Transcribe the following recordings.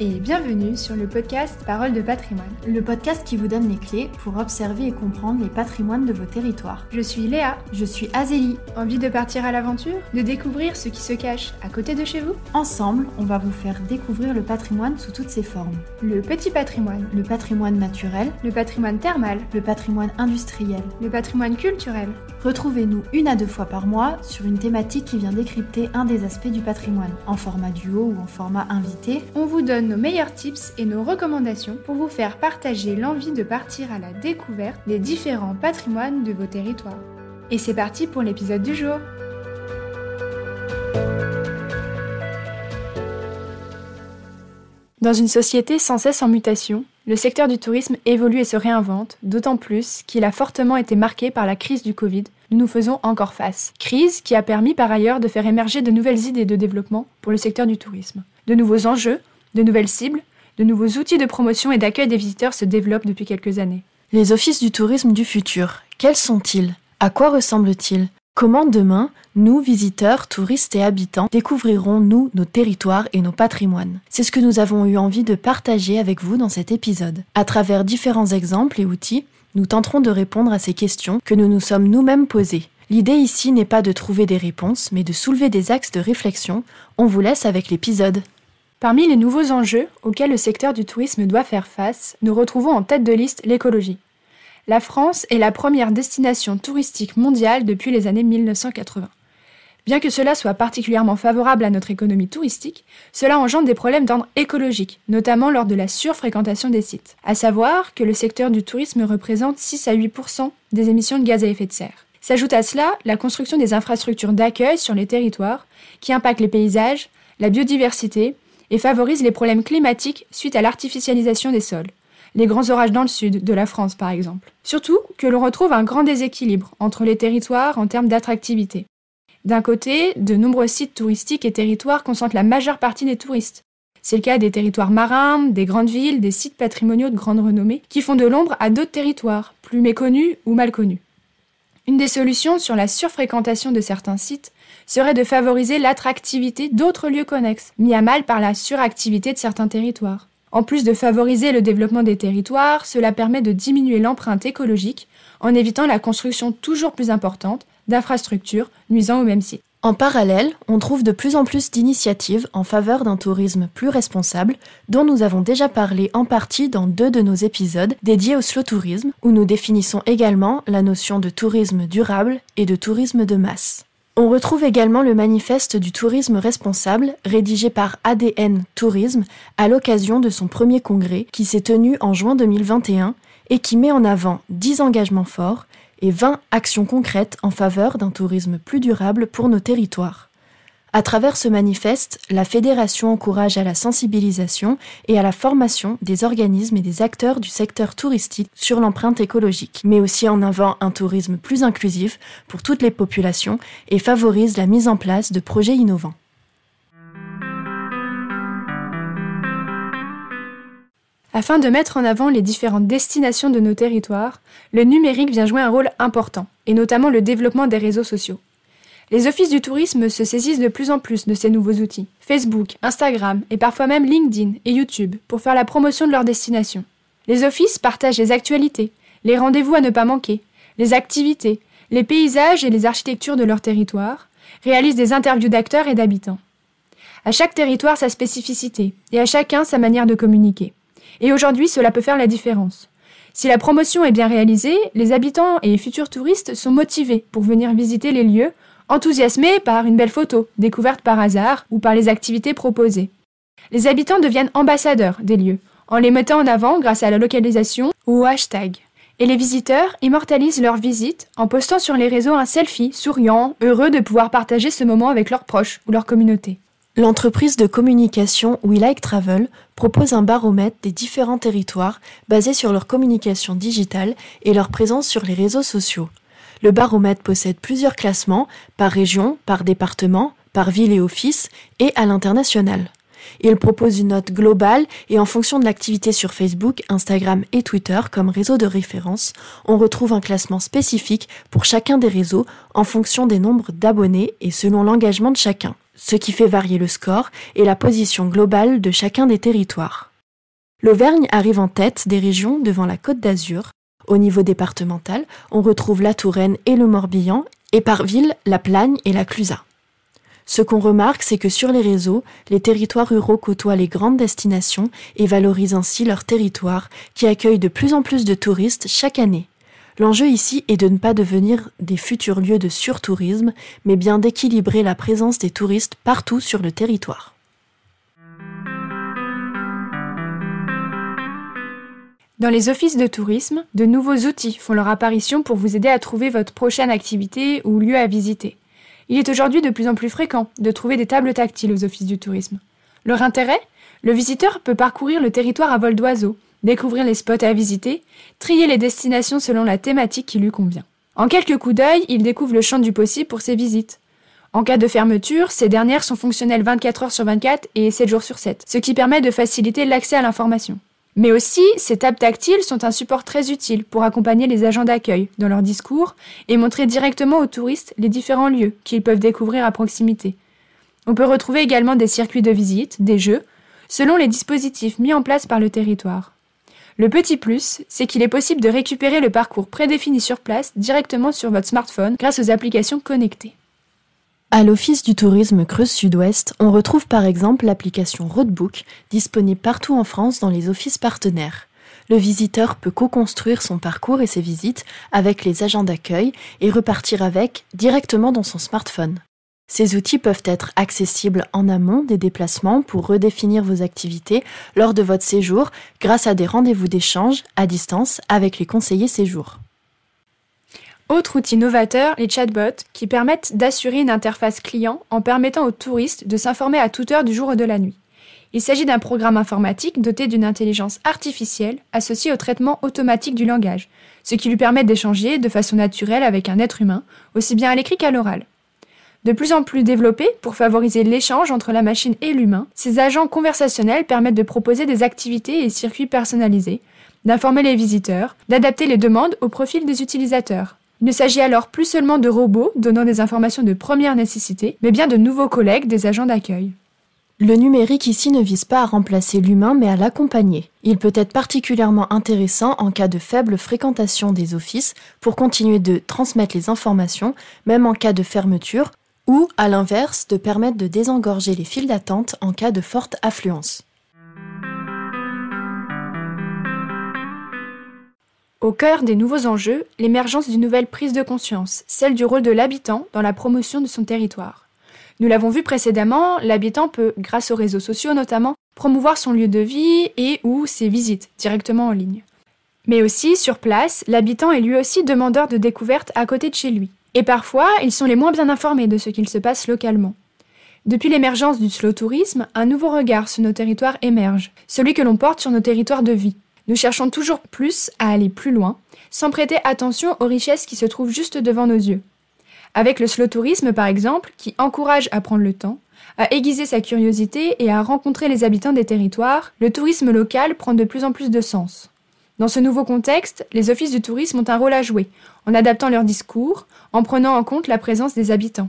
et bienvenue sur le podcast Parole de patrimoine. Le podcast qui vous donne les clés pour observer et comprendre les patrimoines de vos territoires. Je suis Léa. Je suis Azélie. Envie de partir à l'aventure? De découvrir ce qui se cache à côté de chez vous? Ensemble, on va vous faire découvrir le patrimoine sous toutes ses formes. Le petit patrimoine. Le patrimoine naturel. Le patrimoine thermal. Le patrimoine industriel. Le patrimoine culturel. Retrouvez-nous une à deux fois par mois sur une thématique qui vient décrypter un des aspects du patrimoine, en format duo ou en format invité. On vous donne nos meilleurs tips et nos recommandations pour vous faire partager l'envie de partir à la découverte des différents patrimoines de vos territoires. Et c'est parti pour l'épisode du jour. Dans une société sans cesse en mutation, le secteur du tourisme évolue et se réinvente, d'autant plus qu'il a fortement été marqué par la crise du Covid. Nous nous faisons encore face. Crise qui a permis par ailleurs de faire émerger de nouvelles idées de développement pour le secteur du tourisme. De nouveaux enjeux, de nouvelles cibles, de nouveaux outils de promotion et d'accueil des visiteurs se développent depuis quelques années. Les offices du tourisme du futur, quels sont-ils? À quoi ressemblent-ils? Comment demain, nous, visiteurs, touristes et habitants, découvrirons-nous nos territoires et nos patrimoines? C'est ce que nous avons eu envie de partager avec vous dans cet épisode. À travers différents exemples et outils, nous tenterons de répondre à ces questions que nous nous sommes nous-mêmes posées. L'idée ici n'est pas de trouver des réponses, mais de soulever des axes de réflexion. On vous laisse avec l'épisode. Parmi les nouveaux enjeux auxquels le secteur du tourisme doit faire face, nous retrouvons en tête de liste l'écologie. La France est la première destination touristique mondiale depuis les années 1980. Bien que cela soit particulièrement favorable à notre économie touristique, cela engendre des problèmes d'ordre écologique, notamment lors de la surfréquentation des sites. À savoir que le secteur du tourisme représente 6 à 8% des émissions de gaz à effet de serre. S'ajoute à cela la construction des infrastructures d'accueil sur les territoires, qui impactent les paysages, la biodiversité et favorisent les problèmes climatiques suite à l'artificialisation des sols les grands orages dans le sud de la France par exemple. Surtout que l'on retrouve un grand déséquilibre entre les territoires en termes d'attractivité. D'un côté, de nombreux sites touristiques et territoires concentrent la majeure partie des touristes. C'est le cas des territoires marins, des grandes villes, des sites patrimoniaux de grande renommée, qui font de l'ombre à d'autres territoires, plus méconnus ou mal connus. Une des solutions sur la surfréquentation de certains sites serait de favoriser l'attractivité d'autres lieux connexes, mis à mal par la suractivité de certains territoires. En plus de favoriser le développement des territoires, cela permet de diminuer l'empreinte écologique en évitant la construction toujours plus importante d'infrastructures nuisant au même site. En parallèle, on trouve de plus en plus d'initiatives en faveur d'un tourisme plus responsable, dont nous avons déjà parlé en partie dans deux de nos épisodes dédiés au slow tourisme, où nous définissons également la notion de tourisme durable et de tourisme de masse. On retrouve également le manifeste du tourisme responsable rédigé par ADN Tourisme à l'occasion de son premier congrès qui s'est tenu en juin 2021 et qui met en avant 10 engagements forts et 20 actions concrètes en faveur d'un tourisme plus durable pour nos territoires. À travers ce manifeste, la Fédération encourage à la sensibilisation et à la formation des organismes et des acteurs du secteur touristique sur l'empreinte écologique, mais aussi en avant un tourisme plus inclusif pour toutes les populations et favorise la mise en place de projets innovants. Afin de mettre en avant les différentes destinations de nos territoires, le numérique vient jouer un rôle important, et notamment le développement des réseaux sociaux. Les offices du tourisme se saisissent de plus en plus de ces nouveaux outils, Facebook, Instagram et parfois même LinkedIn et YouTube, pour faire la promotion de leur destination. Les offices partagent les actualités, les rendez-vous à ne pas manquer, les activités, les paysages et les architectures de leur territoire, réalisent des interviews d'acteurs et d'habitants. À chaque territoire sa spécificité, et à chacun sa manière de communiquer. Et aujourd'hui, cela peut faire la différence. Si la promotion est bien réalisée, les habitants et futurs touristes sont motivés pour venir visiter les lieux enthousiasmés par une belle photo, découverte par hasard ou par les activités proposées. Les habitants deviennent ambassadeurs des lieux, en les mettant en avant grâce à la localisation ou au hashtag. Et les visiteurs immortalisent leur visite en postant sur les réseaux un selfie, souriant, heureux de pouvoir partager ce moment avec leurs proches ou leur communauté. L'entreprise de communication We Like Travel propose un baromètre des différents territoires basé sur leur communication digitale et leur présence sur les réseaux sociaux. Le baromètre possède plusieurs classements par région, par département, par ville et office et à l'international. Il propose une note globale et en fonction de l'activité sur Facebook, Instagram et Twitter comme réseau de référence, on retrouve un classement spécifique pour chacun des réseaux en fonction des nombres d'abonnés et selon l'engagement de chacun. ce qui fait varier le score et la position globale de chacun des territoires. L'Auvergne arrive en tête des régions devant la Côte d'Azur. Au niveau départemental, on retrouve la Touraine et le Morbihan, et par ville, la Plagne et la Clusaz. Ce qu'on remarque, c'est que sur les réseaux, les territoires ruraux côtoient les grandes destinations et valorisent ainsi leur territoire, qui accueille de plus en plus de touristes chaque année. L'enjeu ici est de ne pas devenir des futurs lieux de surtourisme, mais bien d'équilibrer la présence des touristes partout sur le territoire. Dans les offices de tourisme, de nouveaux outils font leur apparition pour vous aider à trouver votre prochaine activité ou lieu à visiter. Il est aujourd'hui de plus en plus fréquent de trouver des tables tactiles aux offices du tourisme. Leur intérêt? Le visiteur peut parcourir le territoire à vol d'oiseau, découvrir les spots à visiter, trier les destinations selon la thématique qui lui convient. En quelques coups d'œil, il découvre le champ du possible pour ses visites. En cas de fermeture, ces dernières sont fonctionnelles 24 heures sur 24 et 7 jours sur 7, ce qui permet de faciliter l'accès à l'information. Mais aussi, ces tables tactiles sont un support très utile pour accompagner les agents d'accueil dans leur discours et montrer directement aux touristes les différents lieux qu'ils peuvent découvrir à proximité. On peut retrouver également des circuits de visite, des jeux, selon les dispositifs mis en place par le territoire. Le petit plus, c'est qu'il est possible de récupérer le parcours prédéfini sur place directement sur votre smartphone grâce aux applications connectées. À l'Office du tourisme Creuse Sud-Ouest, on retrouve par exemple l'application Roadbook, disponible partout en France dans les offices partenaires. Le visiteur peut co-construire son parcours et ses visites avec les agents d'accueil et repartir avec directement dans son smartphone. Ces outils peuvent être accessibles en amont des déplacements pour redéfinir vos activités lors de votre séjour grâce à des rendez-vous d'échange à distance avec les conseillers séjour. Autre outil novateur, les chatbots, qui permettent d'assurer une interface client en permettant aux touristes de s'informer à toute heure du jour ou de la nuit. Il s'agit d'un programme informatique doté d'une intelligence artificielle associée au traitement automatique du langage, ce qui lui permet d'échanger de façon naturelle avec un être humain, aussi bien à l'écrit qu'à l'oral. De plus en plus développés pour favoriser l'échange entre la machine et l'humain, ces agents conversationnels permettent de proposer des activités et circuits personnalisés, d'informer les visiteurs, d'adapter les demandes au profil des utilisateurs. Il ne s'agit alors plus seulement de robots donnant des informations de première nécessité, mais bien de nouveaux collègues des agents d'accueil. Le numérique ici ne vise pas à remplacer l'humain mais à l'accompagner. Il peut être particulièrement intéressant en cas de faible fréquentation des offices pour continuer de transmettre les informations, même en cas de fermeture, ou, à l'inverse, de permettre de désengorger les files d'attente en cas de forte affluence. Au cœur des nouveaux enjeux, l'émergence d'une nouvelle prise de conscience, celle du rôle de l'habitant dans la promotion de son territoire. Nous l'avons vu précédemment, l'habitant peut, grâce aux réseaux sociaux notamment, promouvoir son lieu de vie et ou ses visites directement en ligne. Mais aussi, sur place, l'habitant est lui aussi demandeur de découvertes à côté de chez lui. Et parfois, ils sont les moins bien informés de ce qu'il se passe localement. Depuis l'émergence du slow tourisme, un nouveau regard sur nos territoires émerge, celui que l'on porte sur nos territoires de vie. Nous cherchons toujours plus à aller plus loin, sans prêter attention aux richesses qui se trouvent juste devant nos yeux. Avec le slow tourisme, par exemple, qui encourage à prendre le temps, à aiguiser sa curiosité et à rencontrer les habitants des territoires, le tourisme local prend de plus en plus de sens. Dans ce nouveau contexte, les offices du tourisme ont un rôle à jouer, en adaptant leur discours, en prenant en compte la présence des habitants.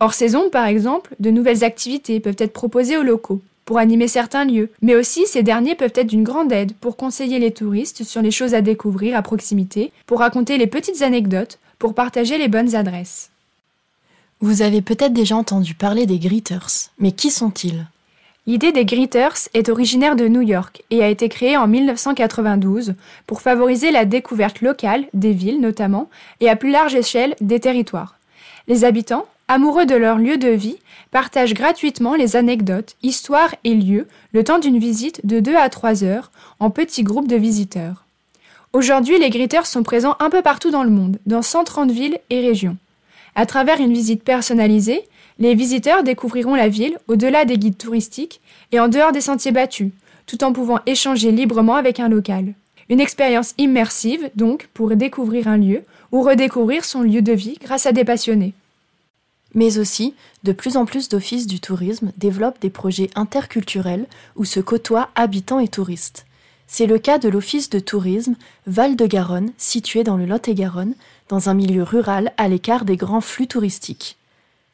Hors saison, par exemple, de nouvelles activités peuvent être proposées aux locaux, pour animer certains lieux, mais aussi ces derniers peuvent être d'une grande aide pour conseiller les touristes sur les choses à découvrir à proximité, pour raconter les petites anecdotes, pour partager les bonnes adresses. Vous avez peut-être déjà entendu parler des Greeters, mais qui sont-ils? L'idée des Greeters est originaire de New York et a été créée en 1992 pour favoriser la découverte locale des villes notamment et à plus large échelle des territoires. Les habitants, amoureux de leur lieu de vie, partagent gratuitement les anecdotes, histoires et lieux le temps d'une visite de 2 à 3 heures en petits groupes de visiteurs. Aujourd'hui, les Greeters sont présents un peu partout dans le monde, dans 130 villes et régions. À travers une visite personnalisée, les visiteurs découvriront la ville au-delà des guides touristiques et en dehors des sentiers battus, tout en pouvant échanger librement avec un local. Une expérience immersive, donc, pour découvrir un lieu ou redécouvrir son lieu de vie grâce à des passionnés. Mais aussi, de plus en plus d'offices du tourisme développent des projets interculturels où se côtoient habitants et touristes. C'est le cas de l'Office de tourisme Val-de-Garonne, situé dans le Lot-et-Garonne, dans un milieu rural à l'écart des grands flux touristiques.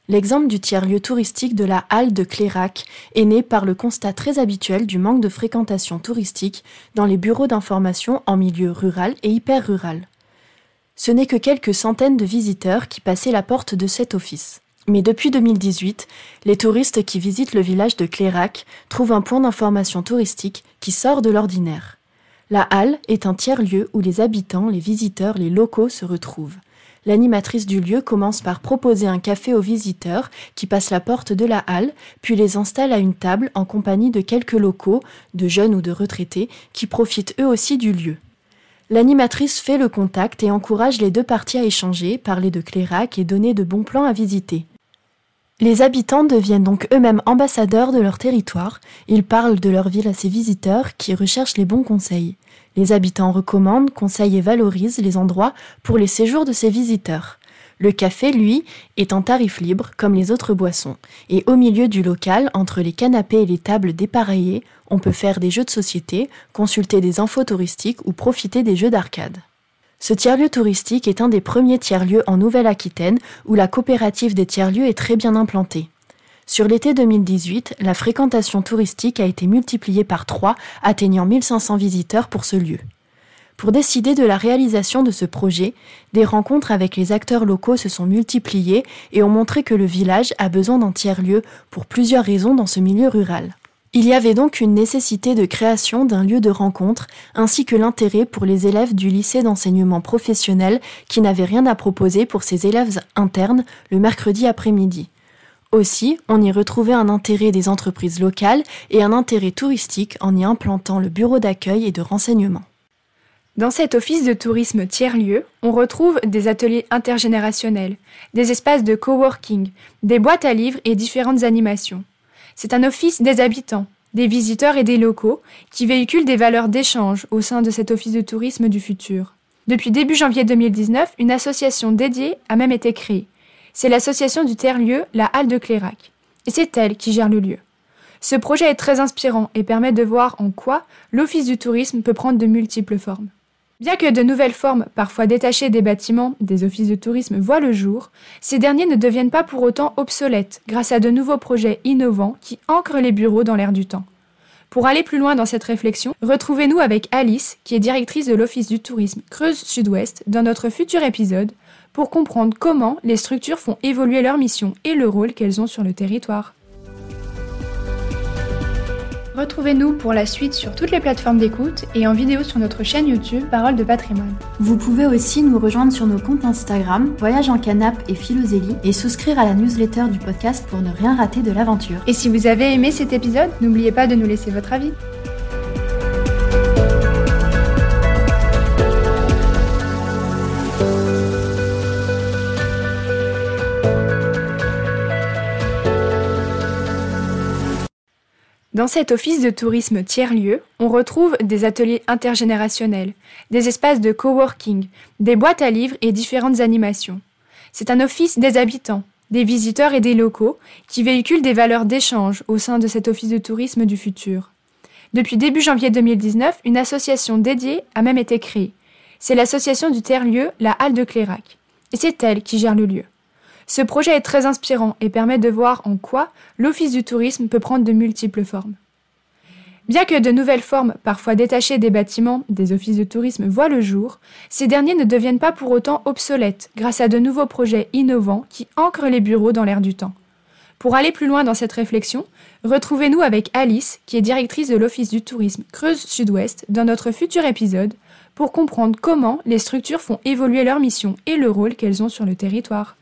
L'exemple du tiers-lieu touristique de la halle de Clérac est né par le constat très habituel du manque de fréquentation touristique dans les bureaux d'information en milieu rural et hyper rural. Ce n'est que quelques centaines de visiteurs qui passaient la porte de cet office. Mais depuis 2018, les touristes qui visitent le village de Clérac trouvent un point d'information touristique qui sort de l'ordinaire. La halle est un tiers-lieu où les habitants, les visiteurs, les locaux se retrouvent l'animatrice du lieu commence par proposer un café aux visiteurs qui passent la porte de la halle, puis les installe à une table en compagnie de quelques locaux, de jeunes ou de retraités, qui profitent eux aussi du lieu. L'animatrice fait le contact et encourage les deux parties à échanger, parler de Clérac et donner de bons plans à visiter. Les habitants deviennent donc eux-mêmes ambassadeurs de leur territoire, ils parlent de leur ville à ses visiteurs qui recherchent les bons conseils. Les habitants recommandent, conseillent et valorisent les endroits pour les séjours de ces visiteurs. Le café, lui, est en tarif libre comme les autres boissons, et au milieu du local, entre les canapés et les tables dépareillées, on peut faire des jeux de société, consulter des infos touristiques ou profiter des jeux d'arcade. Ce tiers-lieu touristique est un des premiers tiers-lieux en Nouvelle-Aquitaine où la coopérative des tiers-lieux est très bien implantée. Sur l'été 2018, la fréquentation touristique a été multipliée par 3, atteignant 1500 visiteurs pour ce lieu. Pour décider de la réalisation de ce projet, des rencontres avec les acteurs locaux se sont multipliées et ont montré que le village a besoin d'un tiers-lieu pour plusieurs raisons dans ce milieu rural. Il y avait donc une nécessité de création d'un lieu de rencontre, ainsi que l'intérêt pour les élèves du lycée d'enseignement professionnel qui n'avaient rien à proposer pour ses élèves internes le mercredi après-midi. Aussi, on y retrouvait un intérêt des entreprises locales et un intérêt touristique en y implantant le bureau d'accueil et de renseignement. Dans cet office de tourisme tiers-lieu, on retrouve des ateliers intergénérationnels, des espaces de coworking, des boîtes à livres et différentes animations. C'est un office des habitants, des visiteurs et des locaux qui véhiculent des valeurs d'échange au sein de cet office de tourisme du futur. Depuis début janvier 2019, une association dédiée a même été créée. C'est l'association du terre-lieu La Halle de Clérac. Et c'est elle qui gère le lieu. Ce projet est très inspirant et permet de voir en quoi l'office du tourisme peut prendre de multiples formes. Bien que de nouvelles formes, parfois détachées des bâtiments, des offices de tourisme voient le jour, ces derniers ne deviennent pas pour autant obsolètes grâce à de nouveaux projets innovants qui ancrent les bureaux dans l'air du temps. Pour aller plus loin dans cette réflexion, retrouvez-nous avec Alice, qui est directrice de l'Office du tourisme Creuse Sud-Ouest, dans notre futur épisode, pour comprendre comment les structures font évoluer leur mission et le rôle qu'elles ont sur le territoire. Retrouvez-nous pour la suite sur toutes les plateformes d'écoute et en vidéo sur notre chaîne YouTube Parole de patrimoine. Vous pouvez aussi nous rejoindre sur nos comptes Instagram Voyage en Canap et Philosélie et souscrire à la newsletter du podcast pour ne rien rater de l'aventure. Et si vous avez aimé cet épisode, n'oubliez pas de nous laisser votre avis. Dans cet office de tourisme tiers-lieu, on retrouve des ateliers intergénérationnels, des espaces de coworking, des boîtes à livres et différentes animations. C'est un office des habitants, des visiteurs et des locaux qui véhiculent des valeurs d'échange au sein de cet office de tourisme du futur. Depuis début janvier 2019, une association dédiée a même été créée. C'est l'association du terre-lieu La Halle de Clérac. Et c'est elle qui gère le lieu. Ce projet est très inspirant et permet de voir en quoi l'Office du tourisme peut prendre de multiples formes. Bien que de nouvelles formes, parfois détachées des bâtiments, des offices de tourisme voient le jour, ces derniers ne deviennent pas pour autant obsolètes grâce à de nouveaux projets innovants qui ancrent les bureaux dans l'air du temps. Pour aller plus loin dans cette réflexion, retrouvez-nous avec Alice, qui est directrice de l'Office du tourisme Creuse Sud-Ouest, dans notre futur épisode, pour comprendre comment les structures font évoluer leur mission et le rôle qu'elles ont sur le territoire.